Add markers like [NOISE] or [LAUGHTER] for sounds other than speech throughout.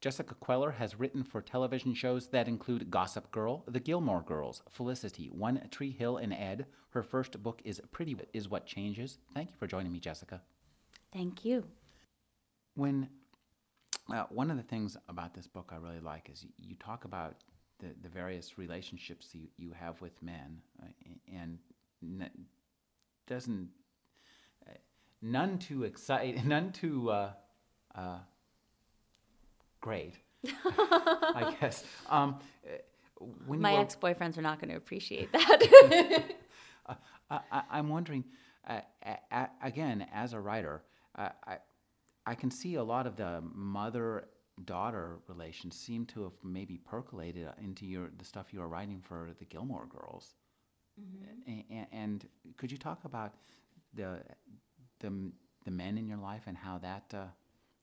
Jessica Queller has written for television shows that include Gossip Girl, The Gilmore Girls, Felicity, One Tree Hill, and Ed. Her first book is Pretty Is What Changes. Thank you for joining me, Jessica. Thank you. When uh, one of the things about this book I really like is you, talk about the, the various relationships you, you have with men, uh, and n- doesn't uh, none too exciting, [LAUGHS] none too uh, uh, great. [LAUGHS] I guess. Um, when My were, ex-boyfriends are not going to appreciate that. [LAUGHS] [LAUGHS] uh, I, am wondering, uh, a, again, as a writer, uh, I, I can see a lot of the mother-daughter relations seem to have maybe percolated into your the stuff you were writing for the Gilmore Girls. Mm-hmm. And, and, could you talk about the the the men in your life and how that uh,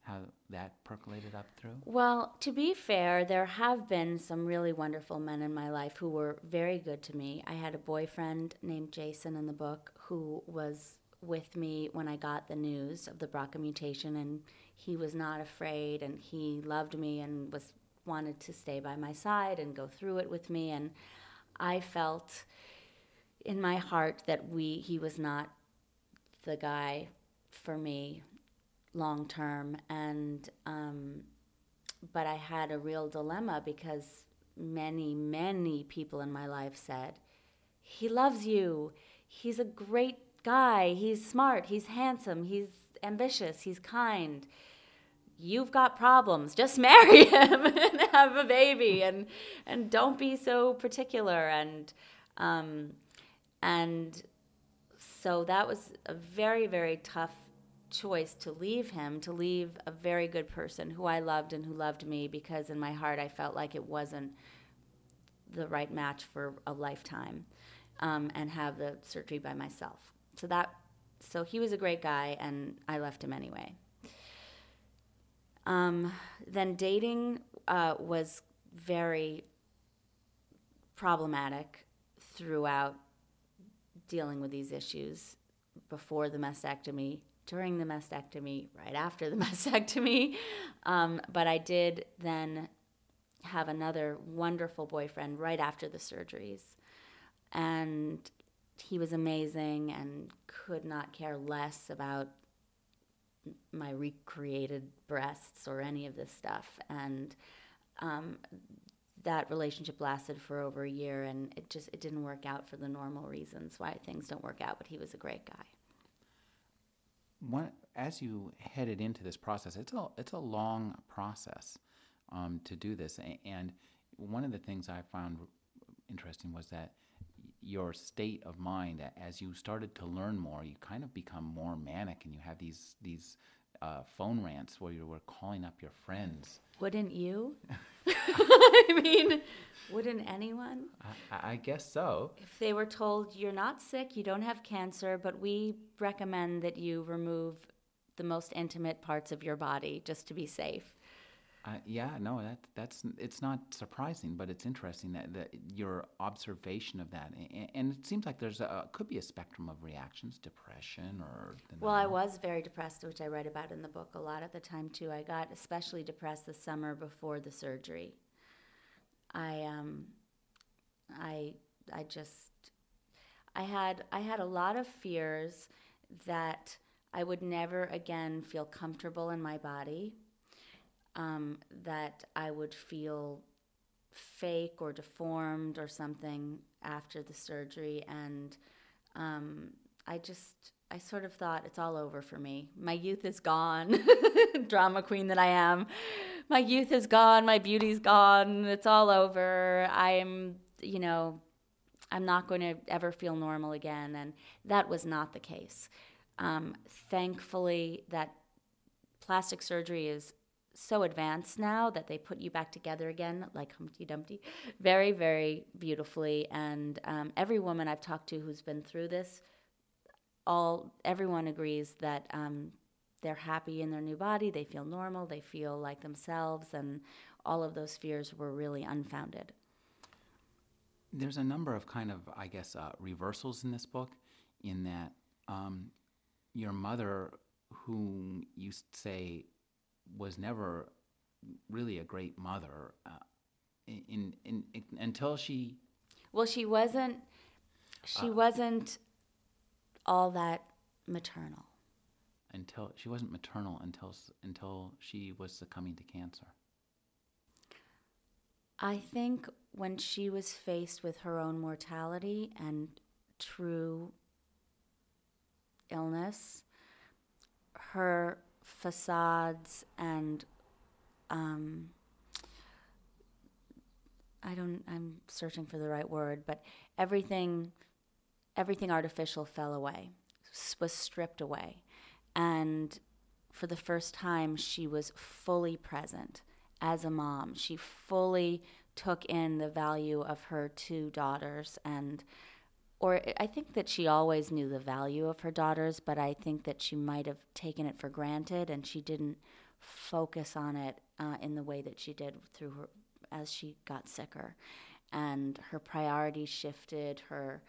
how that percolated up through? Well, to be fair, there have been some really wonderful men in my life who were very good to me. I had a boyfriend named Jason in the book who was with me when I got the news of the BRCA mutation, and he was not afraid, and he loved me and was wanted to stay by my side and go through it with me, and I felt in my heart that we he was not the guy for me long term and um, but i had a real dilemma because many many people in my life said he loves you. He's a great guy. He's smart. He's handsome. He's ambitious. He's kind. You've got problems. Just [LAUGHS] marry him and have a baby and and don't be so particular. And um, and so that was a very very tough choice to leave him, to leave a very good person who I loved and who loved me because in my heart I felt like it wasn't the right match for a lifetime um, and have the surgery by myself. So that so he was a great guy and I left him anyway. Um, then dating uh, was very problematic throughout dealing with these issues before the mastectomy during the mastectomy, right after the [LAUGHS] mastectomy. Um, but I did then have another wonderful boyfriend right after the surgeries. And he was amazing and could not care less about my recreated breasts or any of this stuff. And um, that relationship lasted for over a year and it just it didn't work out for the normal reasons why things don't work out but he was a great guy as you headed into this process, it's a it's a long process um, to do this. And one of the things I found interesting was that your state of mind, as you started to learn more, you kind of become more manic, and you have these these uh, phone rants where you were calling up your friends. Wouldn't you? [LAUGHS] [LAUGHS] I mean, wouldn't anyone? I, I, guess so. If they were told you're not sick, you don't have cancer, but we recommend that you remove the most intimate parts of your body just to be safe. Uh, yeah, no, that that's it's not surprising, but it's interesting that, that your observation of that, and, and it seems like there's a could be a spectrum of reactions, depression or. Well, I was very depressed, which I write about in the book a lot at the time too. I got especially depressed the summer before the surgery. I um, I I just I had I had a lot of fears that I would never again feel comfortable in my body um, that I would feel fake or deformed or something after the surgery. And um, I just, I sort of thought it's all over for me. My youth is gone, [LAUGHS] drama queen that I am. My youth is gone, my beauty's gone, it's all over. I'm, you know, I'm not going to ever feel normal again. And that was not the case. Um, thankfully, that plastic surgery is so advanced now that they put you back together again, like Humpty Dumpty, very, very beautifully. And um, every woman I've talked to who's been through this, all everyone agrees that um, they're happy in their new body, they feel normal, they feel like themselves, and all of those fears were really unfounded. There's a number of kind of, I guess, uh, reversals in this book, in that um, your mother, whom you say was never really a great mother, uh, in, in, in, until she. Well, she wasn't. She uh, wasn't all that maternal. Until she wasn't maternal until until she was succumbing to cancer. I think when she was faced with her own mortality and true illness, her facades and um, I don't I'm searching for the right word, but everything everything artificial fell away, was stripped away. And for the first time she was fully present as a mom. She fully took in the value of her two daughters and or I think that she always knew the value of her daughters, but I think that she might have taken it for granted and she didn't focus on it uh, in the way that she did through her as she got sicker. And her priorities shifted, her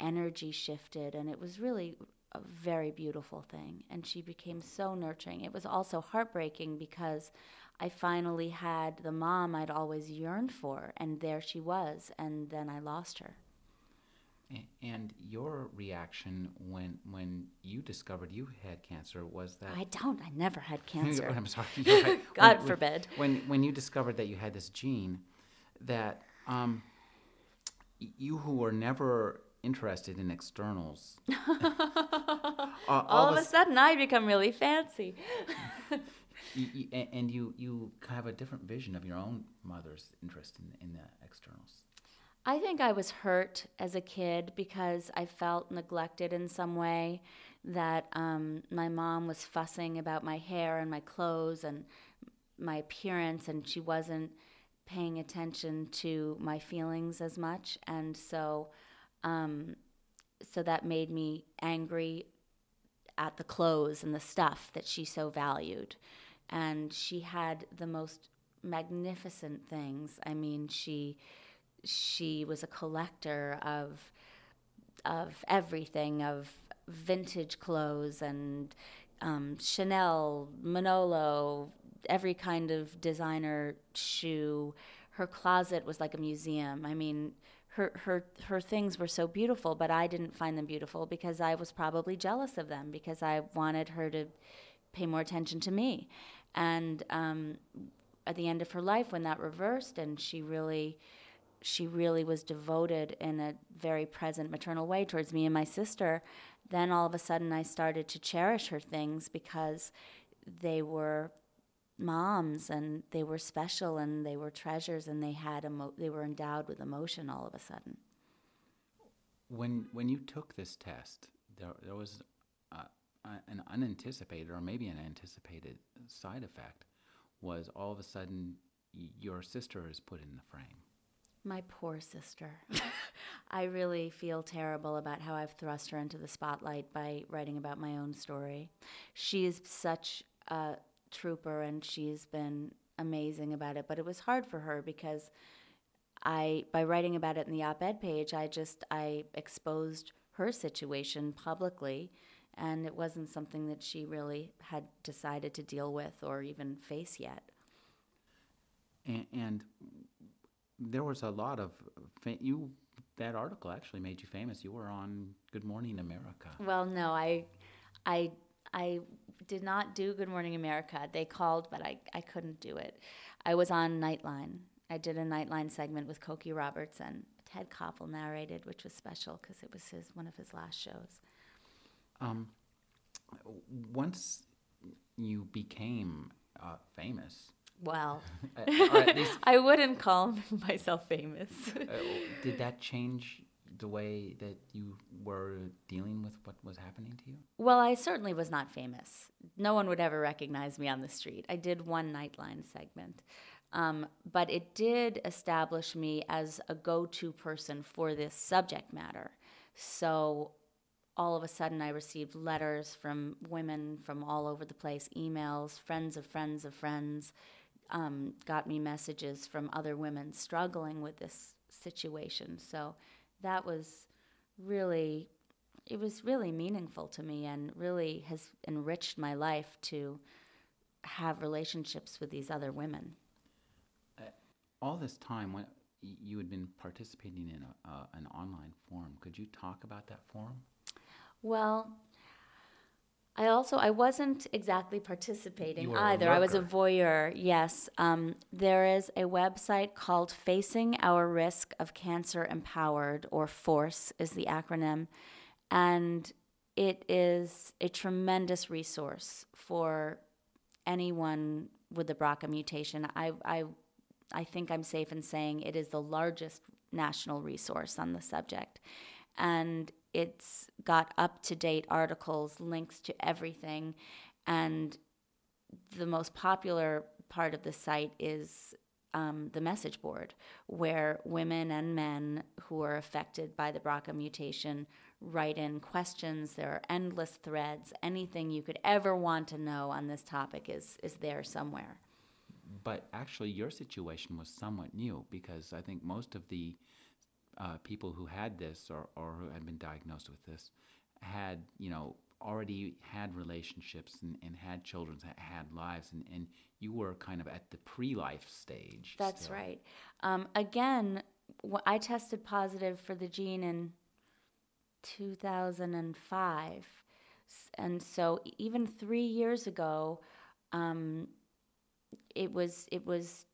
energy shifted, and it was really a very beautiful thing. And she became so nurturing. It was also heartbreaking because I finally had the mom I'd always yearned for, and there she was, and then I lost her. And your reaction when when you discovered you had cancer was that I don't. I never had [LAUGHS] cancer. I'm sorry. [LAUGHS] [LAUGHS] God when, forbid. When when you discovered that you had this gene, that um, you who were never interested in externals, uh, all, all, of a, a sudden I become really fancy. you, you, and you you have a different vision of your own mother's interest in, in the externals. I think I was hurt as a kid because I felt neglected in some way. That um, my mom was fussing about my hair and my clothes and my appearance, and she wasn't paying attention to my feelings as much. And so, um, so that made me angry at the clothes and the stuff that she so valued. And she had the most magnificent things. I mean, she she was a collector of of everything of vintage clothes and um, Chanel, Manolo, every kind of designer shoe. Her closet was like a museum. I mean, her her her things were so beautiful, but I didn't find them beautiful because I was probably jealous of them because I wanted her to pay more attention to me. And um, at the end of her life, when that reversed, and she really she really was devoted in a very present maternal way towards me and my sister, then all of a sudden I started to cherish her things because they were moms and they were special and they were treasures and they had emo- they were endowed with emotion all of a sudden. When when you took this test, there there was an unanticipated or maybe an anticipated side effect was all of a sudden your sister is put in the frame. My poor sister. [LAUGHS] I really feel terrible about how I've thrust her into the spotlight by writing about my own story. She is such a trooper and she's been amazing about it, but it was hard for her because I by writing about it in the op-ed page, I just I exposed her situation publicly and it wasn't something that she really had decided to deal with or even face yet. And, and there was a lot of you. That article actually made you famous. You were on Good Morning America. Well, no, I, I, I did not do Good Morning America. They called, but I, I couldn't do it. I was on Nightline. I did a Nightline segment with Cokie Roberts and Ted Koppel narrated, which was special because it was his one of his last shows. Um, once you became uh, famous, well, [LAUGHS] uh, [LAUGHS] I wouldn't call [LAUGHS] myself famous. uh, did that change the way that you were dealing with what was happening to you? Well, I certainly was not famous. No one would ever recognize me on the street. I did one Nightline segment. Um, but it did establish me as a go to person for this subject matter. So all of a sudden, I received letters from women from all over the place, emails, friends of friends of friends, um, got me messages from other women struggling with this situation. So that was really, it was really meaningful to me and really has enriched my life to have relationships with these other women. Uh, all this time, when you had been participating in a, uh, an online forum, could you talk about that forum? Well, I also I wasn't exactly participating either. I was a voyeur. Yes, um, there is a website called Facing Our Risk of Cancer Empowered, or FORCE is the acronym, and it is a tremendous resource for anyone with the BRCA mutation. I I I think I'm safe in saying it is the largest national resource on the subject, and it's got up to date articles, links to everything, and the most popular part of the site is um, the message board, where women and men who are affected by the BRCA mutation write in questions. There are endless threads. Anything you could ever want to know on this topic is is there somewhere. But actually, your situation was somewhat new because I think most of the uh, people who had this or, or who had been diagnosed with this had, you know, already had relationships and, and had children, had lives, and, and you were kind of at the pre life stage. That's still. right. Um, again, I tested positive for the gene in 2005. And so even three years ago, um, it was it was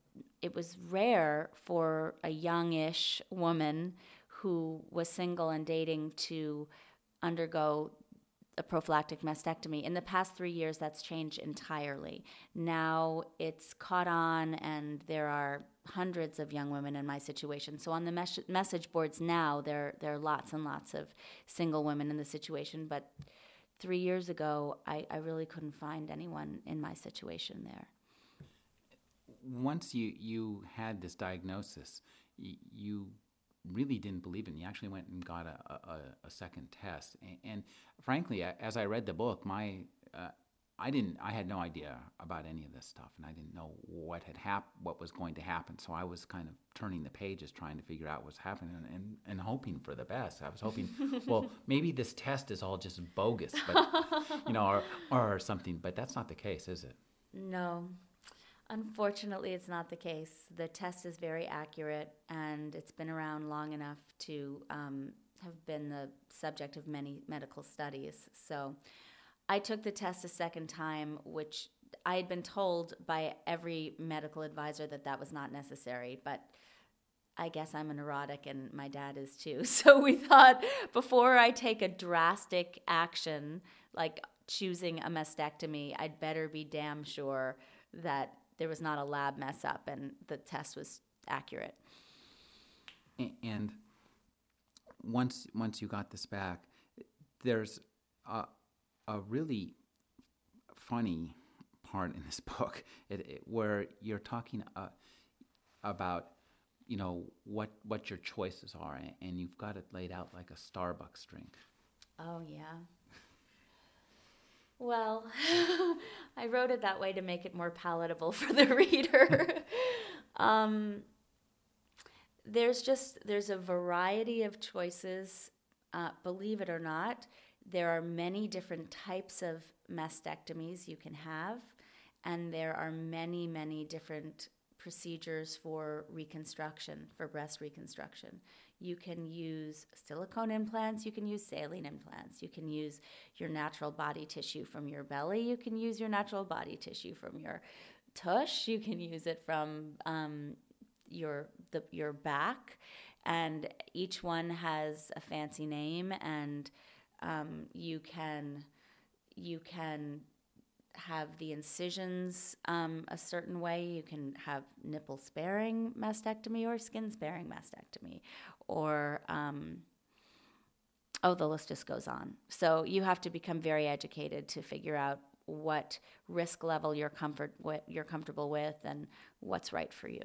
it was rare for a youngish woman who was single and dating to undergo a prophylactic mastectomy. In the past three years, that's changed entirely. Now it's caught on, and there are hundreds of young women in my situation. So on the mes- message boards now, there there are lots and lots of single women in the situation. But three years ago, I, I really couldn't find anyone in my situation there once you, you had this diagnosis, y- you really didn't believe it. And you actually went and got a, a, a second test. And, and, frankly, as I read the book, my uh, I didn't. I had no idea about any of this stuff, and I didn't know what had hap- what was going to happen. So I was kind of turning the pages, trying to figure out what's happening, and, and, and hoping for the best. I was hoping, [LAUGHS] well, maybe this test is all just bogus, but you know, or or something. But that's not the case, is it? No, Unfortunately, it's not the case. The test is very accurate, and it's been around long enough to um, have been the subject of many medical studies. So, I took the test a second time, which I had been told by every medical advisor that that was not necessary, but I guess I'm a neurotic and my dad is too. [LAUGHS] So we thought before I take a drastic action like choosing a mastectomy, I'd better be damn sure that there was not a lab mess up and the test was accurate. And once once you got this back, there's a, a really funny part in this [LAUGHS] book it, it, where you're talking uh, about you know what what your choices are and you've got it laid out like a Starbucks drink. Oh yeah. Well, [LAUGHS] I wrote it that way to make it more palatable [LAUGHS] for the reader. [LAUGHS] um, there's just there's a variety of choices. Uh, believe it or not, there are many different types of mastectomies you can have, and there are many many different procedures for reconstruction for breast reconstruction. You can use silicone implants, you can use saline implants, you can use your natural body tissue from your belly, you can use your natural body tissue from your tush, you can use it from um, your the, your back, and each one has a fancy name, and um, you can you can have the incisions um, a certain way. You can have nipple sparing mastectomy or skin sparing mastectomy, or um, oh, the list just goes on. So you have to become very educated to figure out what risk level you're comfort what you're comfortable with and what's right for you.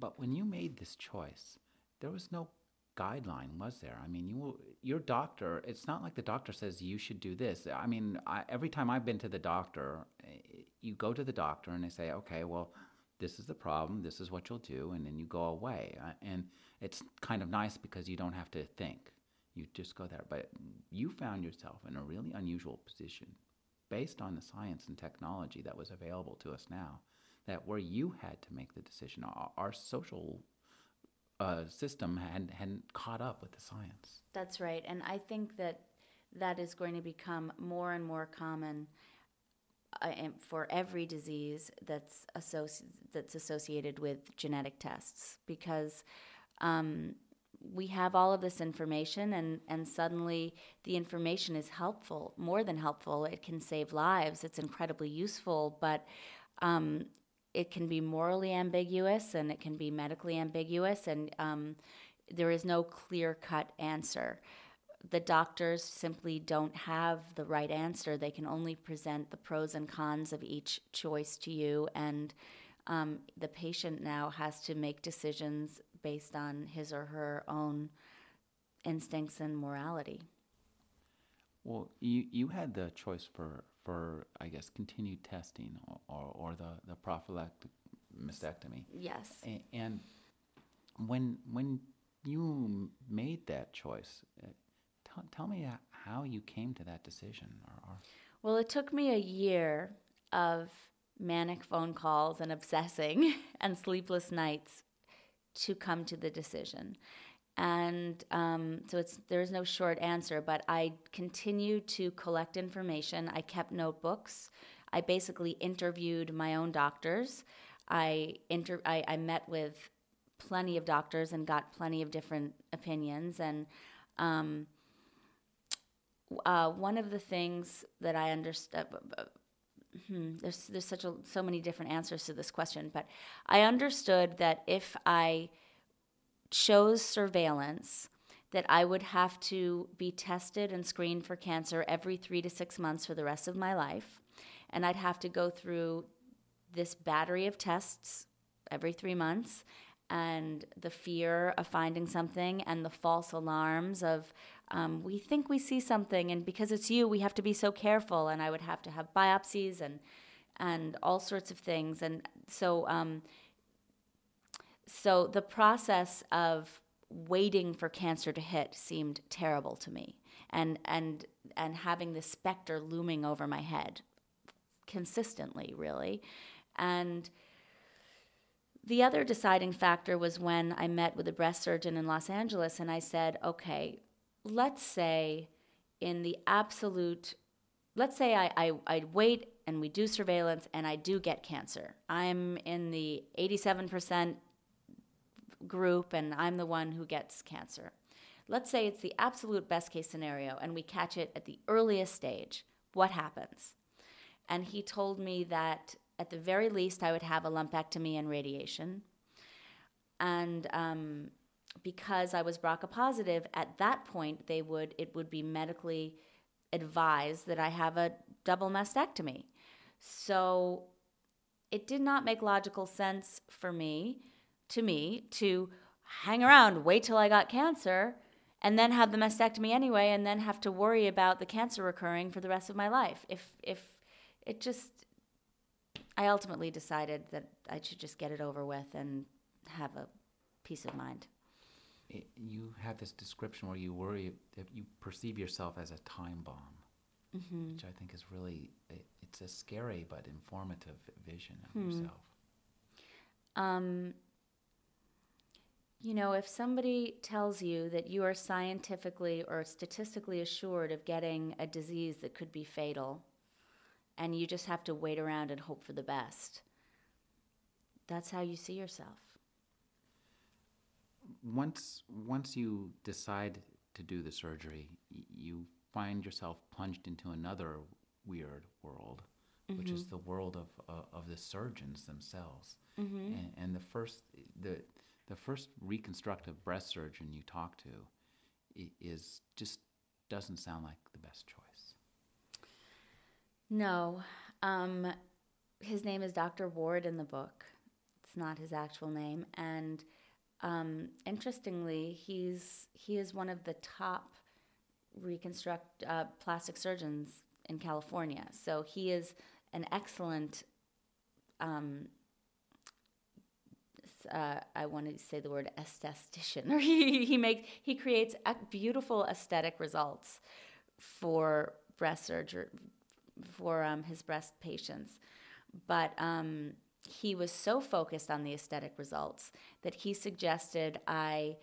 But when you made this choice, there was no guideline, was there? I mean, you your doctor. It's not like the doctor says you should do this. I mean, I, every time I've been to the doctor, eh, you go to the doctor and they say, okay, well, this is the problem. This is what you'll do, and then you go away. Uh, and it's kind of nice because you don't have to think. You just go there. But you found yourself in a really unusual position, based on the science and technology that was available to us now. That where you had to make the decision, our, our social uh, system had hadn't caught up with the science. That's right, and I think that that is going to become more and more common uh, for every disease that's associ- that's associated with genetic tests because. Um, we have all of this information and, and suddenly the information is helpful more than helpful it can save lives it's incredibly useful but um, it can be morally ambiguous and it can be medically ambiguous, and um, there is no clear cut answer. The doctors simply don't have the right answer. They can only present the pros and cons of each choice to you, and um, the patient now has to make decisions based on his or her own instincts and morality. Well, you, you had the choice for for I guess continued testing or, or, or the, the prophylactic mastectomy. Yes. And, and when when you made that choice, uh, tell, tell me how you came to that decision. Or, or well, it took me a year of manic phone calls and obsessing [LAUGHS] and sleepless nights to come to the decision and um, so it's there's no short answer but i continued to collect information. I kept notebooks. I basically interviewed my own doctors. I inter- I, I met with plenty of doctors and got plenty of different opinions. And um, uh, one of the things that i understood uh, hmm, there's there's such a so many different answers to this question but i understood that if i chose surveillance that I would have to be tested and screened for cancer every three to six months for the rest of my life. And I'd have to go through this battery of tests every three months and the fear of finding something and the false alarms of um, we think we see something. And because it's you we have to be so careful. And i would have to have biopsies and and all sorts of things. And so um, so the process of waiting for cancer to hit seemed terrible to me and and and having the specter looming over my head consistently really and the other deciding factor was when I met with a breast surgeon in Los Angeles and I said, okay, let's say in the absolute, let's say I, I, I wait and we do surveillance and I do get cancer. I'm in the 87% group and I'm the one who gets cancer. Let's say it's the absolute best case scenario and we catch it at the earliest stage. What happens? And he told me that at the very least I would have a lumpectomy and radiation. And um, because I was BRCA positive, at that point they would it would be medically advised that I have a double mastectomy. So it did not make logical sense for me to me to hang around, wait till I got cancer, and then have the mastectomy anyway, and then have to worry about the cancer recurring for the rest of my life. If if it just, I ultimately decided that I should just get it over with and have a peace of mind. It, you have this description where you worry that you perceive yourself as a time bomb, mm-hmm. which I think is really it, it's a scary but informative vision of hmm. yourself. Um, you know, if somebody tells you that you are scientifically or statistically assured of getting a disease that could be fatal, and you just have to wait around and hope for the best, that's how you see yourself. Once, once you decide to do the surgery, you find yourself plunged into another weird world, mm-hmm. which is mm-hmm. the world of, uh, of the surgeons themselves. Mm-hmm. And, and the first, the, the first reconstructive breast surgeon you talk to, is just doesn't sound like the best choice. No. Um, his name is Dr. Ward in the book. It's not his actual name. And um, interestingly, he's he is one of the top reconstruct uh, plastic surgeons in California. So he is an excellent. Um, uh, I want to say the word esthetician, [LAUGHS] or he he makes he creates beautiful aesthetic results for breast surgery for um, his breast patients, but um, he was so focused on the aesthetic results that he suggested I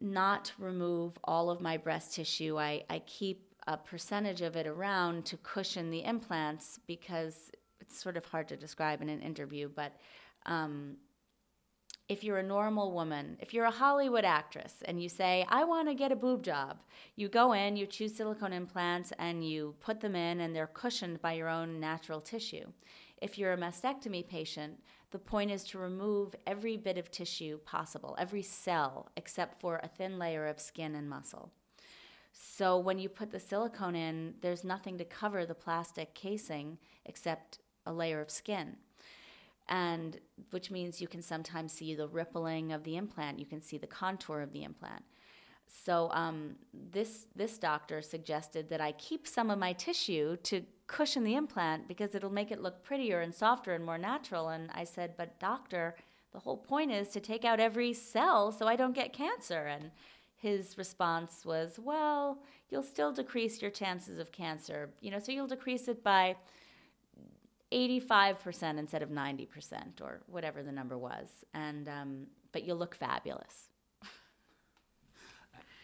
not remove all of my breast tissue. I, I keep a percentage of it around to cushion the implants because it's sort of hard to describe in an interview, but um, if you're a normal woman, if you're a Hollywood actress and you say, I want to get a boob job, you go in, you choose silicone implants, and you put them in, and they're cushioned by your own natural tissue. If you're a mastectomy patient, the point is to remove every bit of tissue possible, every cell, except for a thin layer of skin and muscle. So when you put the silicone in, there's nothing to cover the plastic casing except a layer of skin and which means you can sometimes see the rippling of the implant you can see the contour of the implant so um, this this doctor suggested that I keep some of my tissue to cushion the implant because it'll make it look prettier and softer and more natural. And I said, but doctor, the whole point is to take out every cell so I don't get cancer. And his response was, well, you'll still decrease your chances of cancer. You know, so you'll decrease it by 85% instead of 90% or whatever the number was. And, um, but you'll look fabulous.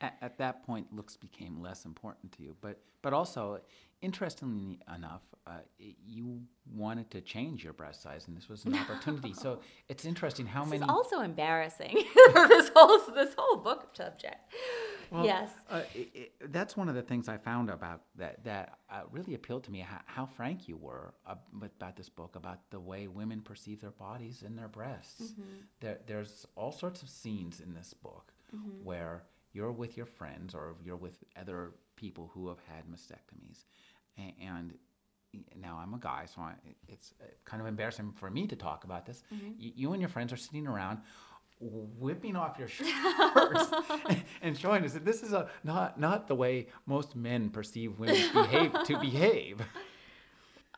At, at that point, looks became less important to you. But but also, interestingly enough, uh, you wanted to change your breast size, and this was an opportunity. So [LAUGHS] it's interesting how This many. is also embarrassing. [LAUGHS] this whole this whole book subject. Well, yes. uh, i i that's one of the things I found about that that uh, really appealed to me. How, how frank you were ab- about this book, about the way women perceive their bodies and their breasts. Mm-hmm. There, there's all sorts of scenes in this book Mm-hmm. where you're with your friends or you're with other people who have had mastectomies, and, now I'm a guy, so I, it's uh, kind of embarrassing for me to talk about this. Mm-hmm. Y- you and your friends are sitting around whipping off your [LAUGHS] shirts [LAUGHS] and showing us that this is a not not the way most men perceive women behave to behave.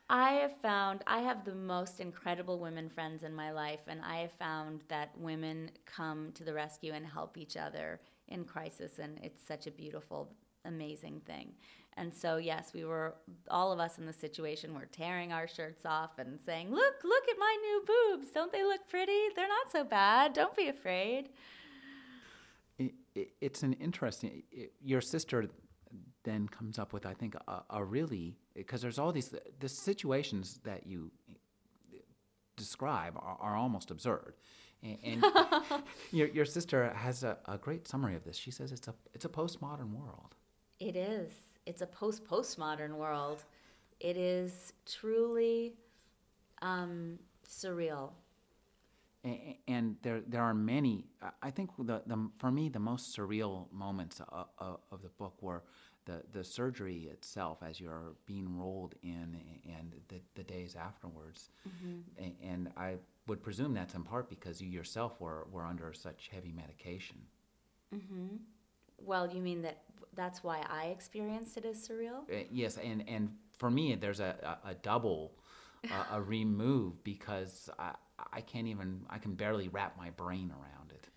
I have found I have the most incredible women friends in my life, and I have found that women come to the rescue and help each other in crisis, and it's such a beautiful, amazing thing. And so, yes, we were all of us in the situation were tearing our shirts off and saying, "Look, look at my new boobs! Don't they look pretty? They're not so bad. Don't be afraid." It, it, it's an interesting. It, your sister then comes up with, I think, a, a really because there's all these the situations that you eh, describe are, are almost absurd. And, and [LAUGHS] your, your sister has a, a great summary of this. She says it's a it's a postmodern world. It is. It's a post postmodern world. It is truly um, surreal. And there there are many. I- think the, the for me the most surreal moments of, of the book were the, the surgery itself as you're being rolled in and the, the days afterwards. A- And I would presume that's in part because you yourself were, were under such heavy medication. Well, you mean that that's why I experienced it as surreal? Uh, yes, and, and for me there's a, a, a double uh, a [LAUGHS] remove because I, I can't even I can barely wrap my brain around it.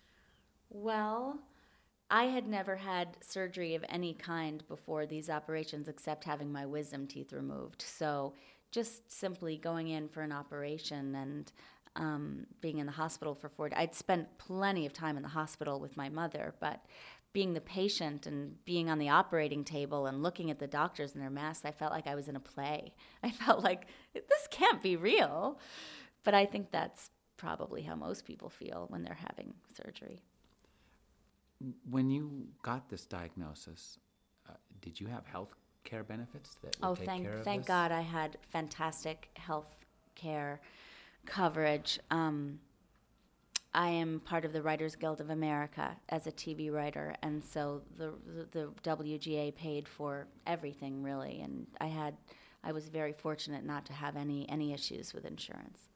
Well, I had never had surgery of any kind before these operations except having my wisdom teeth removed. So just simply going in for an operation and um, being in the hospital for four days, I'd spent plenty of time in the hospital with my mother, but being the patient and being on the operating table and looking at the doctors in their masks, I felt like I was in a play. [LAUGHS] I felt like this can't be real. But I think that's probably how most people feel when they're having surgery. When you got this diagnosis, uh, did you have health care benefits that would Oh, take thank care of thank this? God I had fantastic health care coverage. Um, I am part of the Writers Guild of America as a TV writer, and so the, the the WGA paid for everything really, and I had I was very fortunate not to have any any issues with insurance.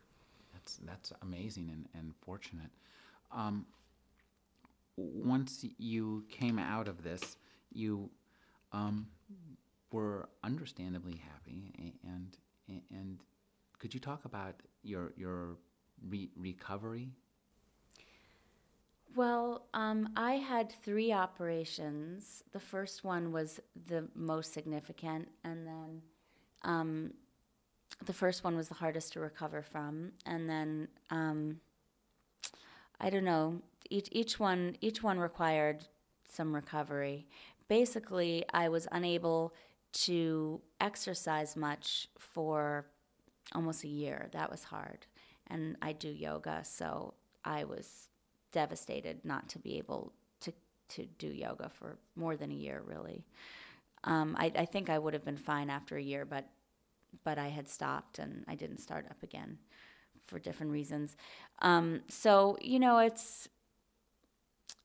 That's that's amazing and, and fortunate. Um, once you came out of this, you um, were understandably happy, and and could you talk about your your re- recovery? Well, um, I had three operations. The first one was the most significant, and then um, the first one was the hardest to recover from, and then um, I don't know. Each each one each one required some recovery. Basically, I was unable to exercise much for almost a year. That was hard, and I do yoga, so I was devastated not to be able to to do yoga for more than a year, really. Um, I, I think I would have been fine after a year, but but I had stopped and I didn't start up again for different reasons. Um, so you know, it's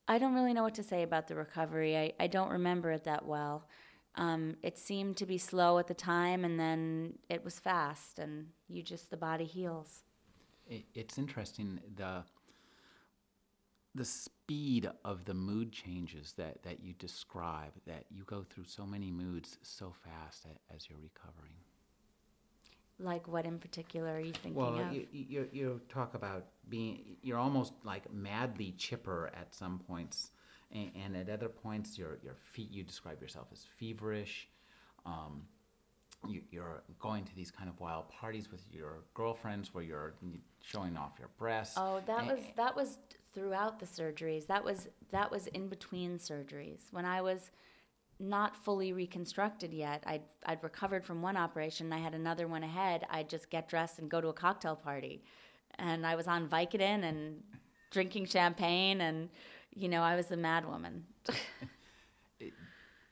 I don't really know what to say about the recovery. I, I don't remember it that well. Um, it seemed to be slow at the time, and then it was fast, and you just the body heals. It, it's interesting the the speed of the mood changes that, that you describe, that you go through so many moods so fast as you're recovering. Like what in particular are you thinking well, of? you, you, you talk about being, you're almost like madly chipper at some points, and, and at other points, you're, you're you describe yourself as feverish. Um, you, are going to these kind of wild parties with your girlfriends where you're showing off your breasts. Oh, that was that was throughout the surgeries. That was that was in between surgeries when I was not fully reconstructed yet. I'd, I'd recovered from one operation. And I had another one ahead. I'd just get dressed and go to a cocktail party. And I was on Vicodin and drinking champagne. And, you know, I was a mad woman. [LAUGHS]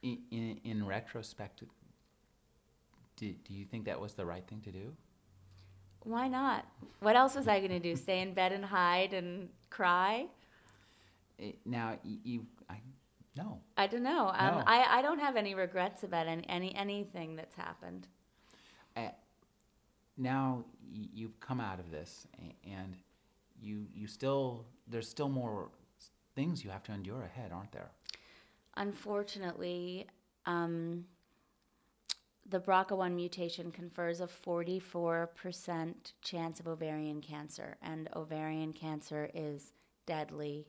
in, in, in, retrospect, do, do you think that was the right thing to do? Why not? What else was I going to do? Stay in bed and hide and cry? It, now, you, I no. I don't know. Um, no. I, I don't have any regrets about any, any anything that's happened. Uh, now you've come out of this, and you you still there's still more things you have to endure ahead, aren't there? Unfortunately, um, the BRCA1 mutation confers a 44% chance of ovarian cancer, and ovarian cancer is deadly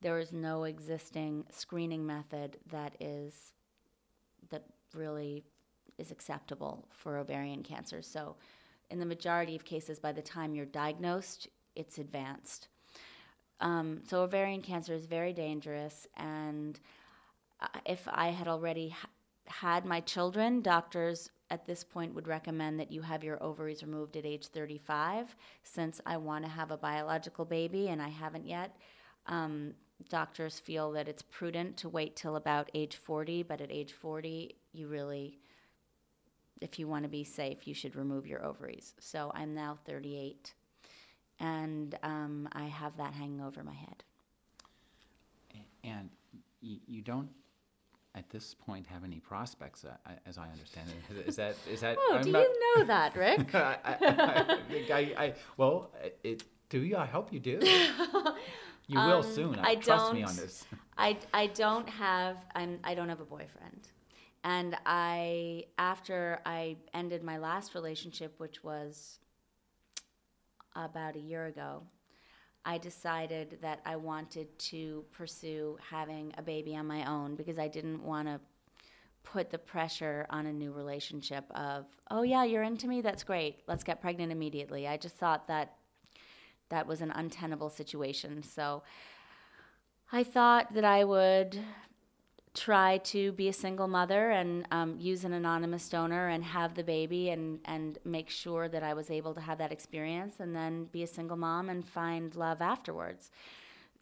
there is no existing screening method that is that really is acceptable for ovarian cancer. So, in the majority of cases, by the time you're diagnosed, it's advanced. Um, so, ovarian cancer is very dangerous, and uh, if I had already ha- had my children, doctors at this point would recommend that you have your ovaries removed at age 35. Since I want to have a biological baby and I haven't yet, um, doctors feel that it's prudent to wait till about age 40, but at age 40, you really, if you want to be safe, you should remove your ovaries. So I'm now 38, and um, I have that hanging over my head. And you, don't at this point have any prospects, uh, as I understand it. Is that is that? [LAUGHS] Oh, I'm do not, you know that, Rick? [LAUGHS] I, I, I, I, well, it, do you? I hope you do. [LAUGHS] You will um, soon. I, I trust me on this. I, I don't have I'm I don't have a boyfriend, and I after I ended my last relationship, which was about a year ago, I decided that I wanted to pursue having a baby on my own because I didn't want to put the pressure on a new relationship of, oh yeah, you're into me, that's great, let's get pregnant immediately. I just thought that that was an untenable situation. So I thought that I would try to be a single mother and um, use an anonymous donor and have the baby and, and make sure that I was able to have that experience and then be a single mom and find love afterwards.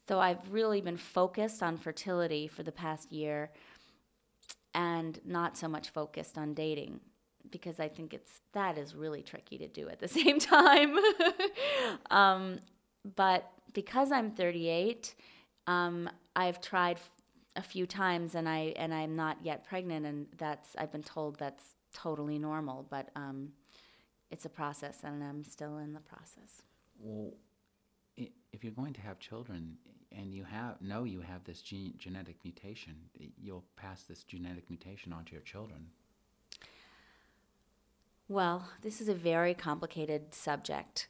So I've really been focused on fertility for the past year and not so much focused on dating because I think it's that is really tricky to do at the [LAUGHS] same time. [LAUGHS] um, but because I'm 38, um, I've tried a few times and I and I'm not yet pregnant, and that's I've been told that's totally normal, but um, it's a process, and I'm still in the process. Well, if you're going to have children and you have know you have this gene, genetic mutation, you'll pass this genetic mutation onto your children. Well, this is a very complicated subject.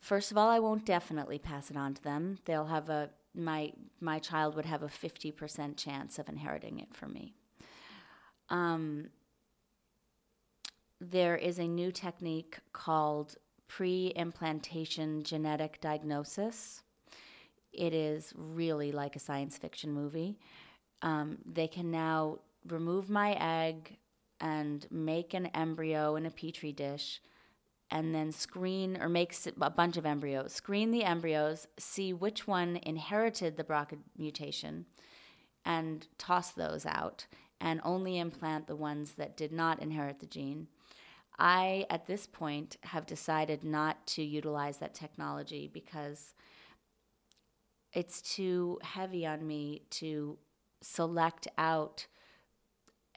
First of all, I won't definitely pass it on to them. They'll have a my my child would have a 50% chance of inheriting it from me. Um, there is a new technique called pre-implantation genetic diagnosis. It is really like a science fiction movie. Um, they can now remove my egg and make an embryo in a petri dish and then screen or make a bunch of embryos, screen the embryos, see which one inherited the BRCA mutation, and toss those out, and only implant the ones that did not inherit the gene. I, at this point, have decided not to utilize that technology because it's too heavy on me to select out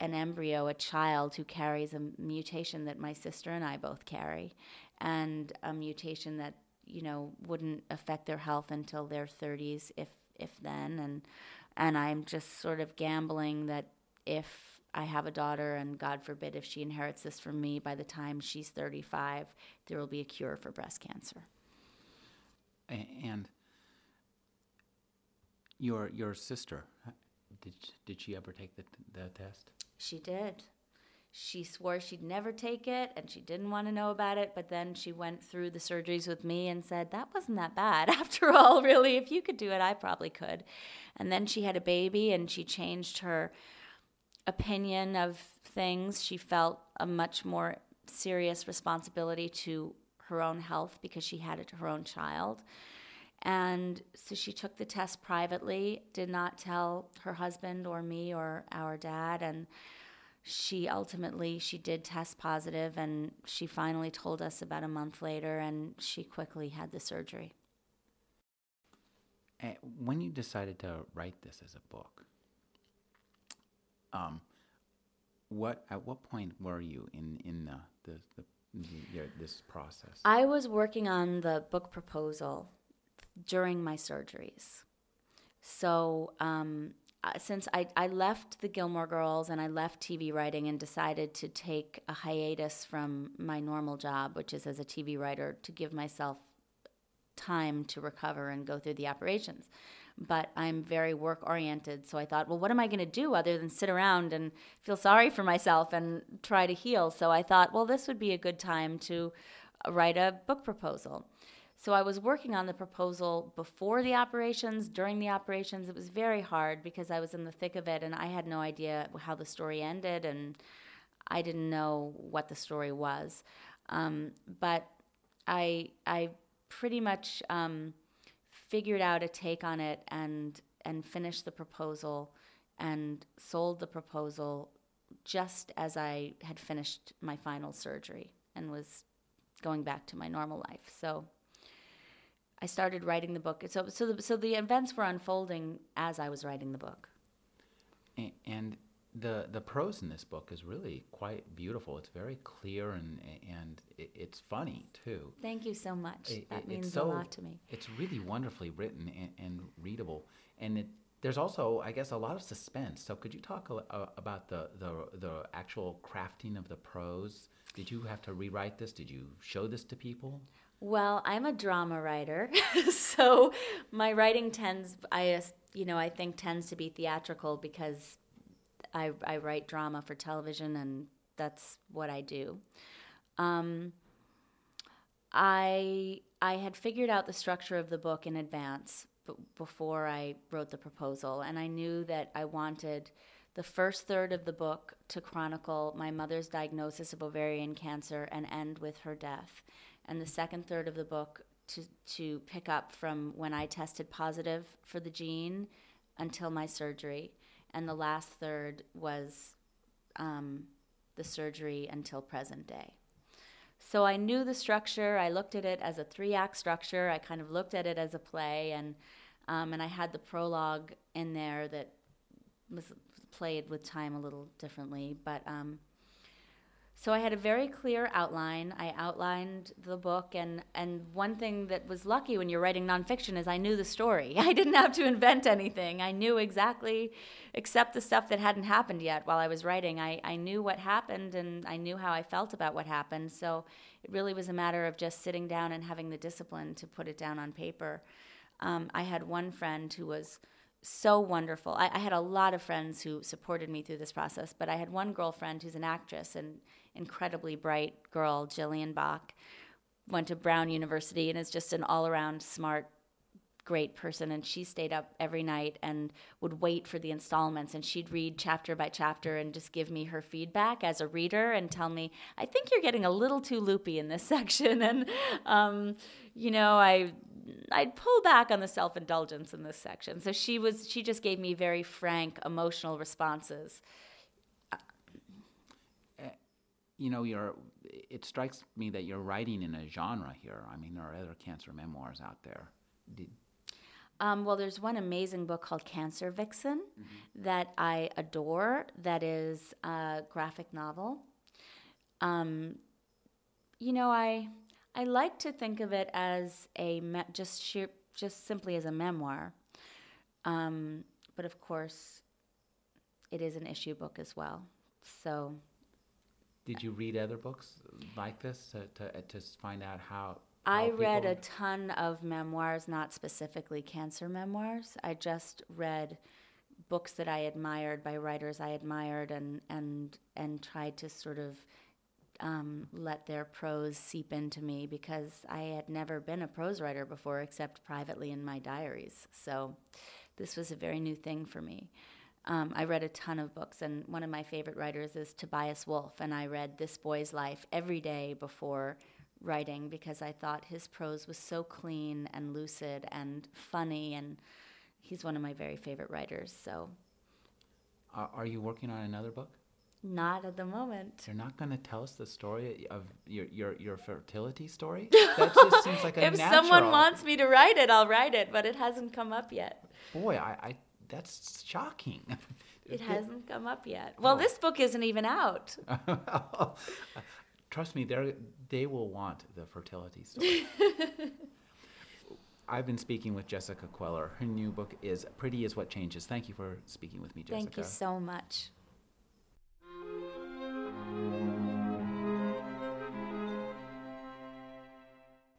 an embryo, a child who carries a mutation that my sister and I both carry, and a mutation that you know wouldn't affect their health until their 30s, if if then, and and I'm just sort of gambling that if I have a daughter, and God forbid if she inherits this from me, by the time she's 35, there will be a cure for breast cancer. And your your sister, did did she ever take the the test? She did. She swore she'd never take it and she didn't want to know about it, but then she went through the surgeries with me and said, That wasn't that bad [LAUGHS] after all, really. If you could do it, I probably could. And then she had a baby and she changed her opinion of things. She felt a much more serious responsibility to her own health because she had her own child. And so she took the test privately, did not tell her husband or me or our dad and she ultimately she did test positive and she finally told us about a month later and she quickly had the surgery. when you decided to write this as a book, um, what at what point were you in in the the, the, the this process? I was working on the book proposal during my surgeries. So, um, uh, since I, I left the Gilmore Girls and I left TV writing and decided to take a hiatus from my normal job, which is as a TV writer, to give myself time to recover and go through the operations. But I'm very work oriented, so I thought, well, what am I going to do other than sit around and feel sorry for myself and try to heal? So I thought, well, this would be a good time to write a book proposal. So I was working on the proposal before the operations, during the operations. It was very hard because I was in the thick of it and I had no idea how the story ended and I didn't know what the story was. Um, but I, I pretty much um, figured out a take on it and, and finished the proposal and sold the proposal just as I had finished my final surgery and was going back to my normal life. So I started writing the book. So, so the, so the events were unfolding as I was writing the book. And the the prose in this book is really quite beautiful. It's very clear and and it's funny too. Thank you so much. It, that means so, a lot to me. It's really wonderfully written and, and readable, and it, there's also, I guess, a lot of suspense. So could you talk a, a, about the, the the actual crafting of the prose? Did you have to rewrite this? Did you show this to people? Well, I'm a drama writer, [LAUGHS] so my writing tends, I, you know, I think tends to be theatrical because I, I write drama for television, and that's what I do. Um, I I had figured out the structure of the book in advance b- before I wrote the proposal, and I knew that I wanted the first third of the book to chronicle my mother's diagnosis of ovarian cancer and end with her death and the second third of the book to, to pick up from when I tested positive for the gene until my surgery. And the last third was um, the surgery until present day. So I knew the structure. I looked at it as a three act structure. I kind of looked at it as a play, and um, and I had the prologue in there that was played with time a little differently, but. Um, so I had a very clear outline. I outlined the book, and, and one thing that was lucky when you're writing nonfiction is I knew the story. [LAUGHS] I didn't have to invent anything. I knew exactly, except the stuff that hadn't happened yet while I was writing. I, I knew what happened, and I knew how I felt about what happened. So it really was a matter of just sitting down and having the discipline to put it down on paper. Um, I had one friend who was so wonderful. I, I, had a lot of friends who supported me through this process, but I had one girlfriend who's an actress and incredibly bright girl, Jillian Bach, went to Brown University and is just an all around smart, great person. And she stayed up every night and would wait for the installments. And she'd read chapter by chapter and just give me her feedback as a reader and tell me, I think you're getting a little too loopy in this [LAUGHS] section. And, um, you know, I I'd pull back on the self indulgence in this section. So she was she just gave me very frank emotional responses. You know, you're. It strikes me that you're writing in a genre here. I mean, there are other cancer memoirs out there. Did, um, well, there's one amazing book called Cancer Vixen mm-hmm. that I adore. That is a graphic novel. Um, you know, I I like to think of it as a me- just sheer, just simply as a memoir. Um, but of course, it is an issue book as well. So, did you read other books like this to to, to find out how? I read a ton of memoirs, not specifically cancer memoirs. I just read books that I admired by writers I admired, and and and tried to sort of um, let their prose seep into me because I had never been a prose writer before except privately in my diaries. So this was a very new thing for me. Um, I read a ton of books, and one of my favorite writers is Tobias Wolff, and I read This Boy's Life every day before writing because I thought his prose was so clean and lucid and funny, and he's one of my very favorite writers. So, are you working on another book? Not at the moment. You're not going to tell us the story of your your, your fertility story? [LAUGHS] That just seems like a If natural. someone wants me to write it, I'll write it, but it hasn't come up yet. Boy, I, I that's shocking. It hasn't come up yet. Well, oh. this book isn't even out. [LAUGHS] Trust me, they they will want the fertility story. [LAUGHS] I've been speaking with Jessica Queller. Her new book is Pretty is What Changes. Thank you for speaking with me, Jessica. Thank you so much.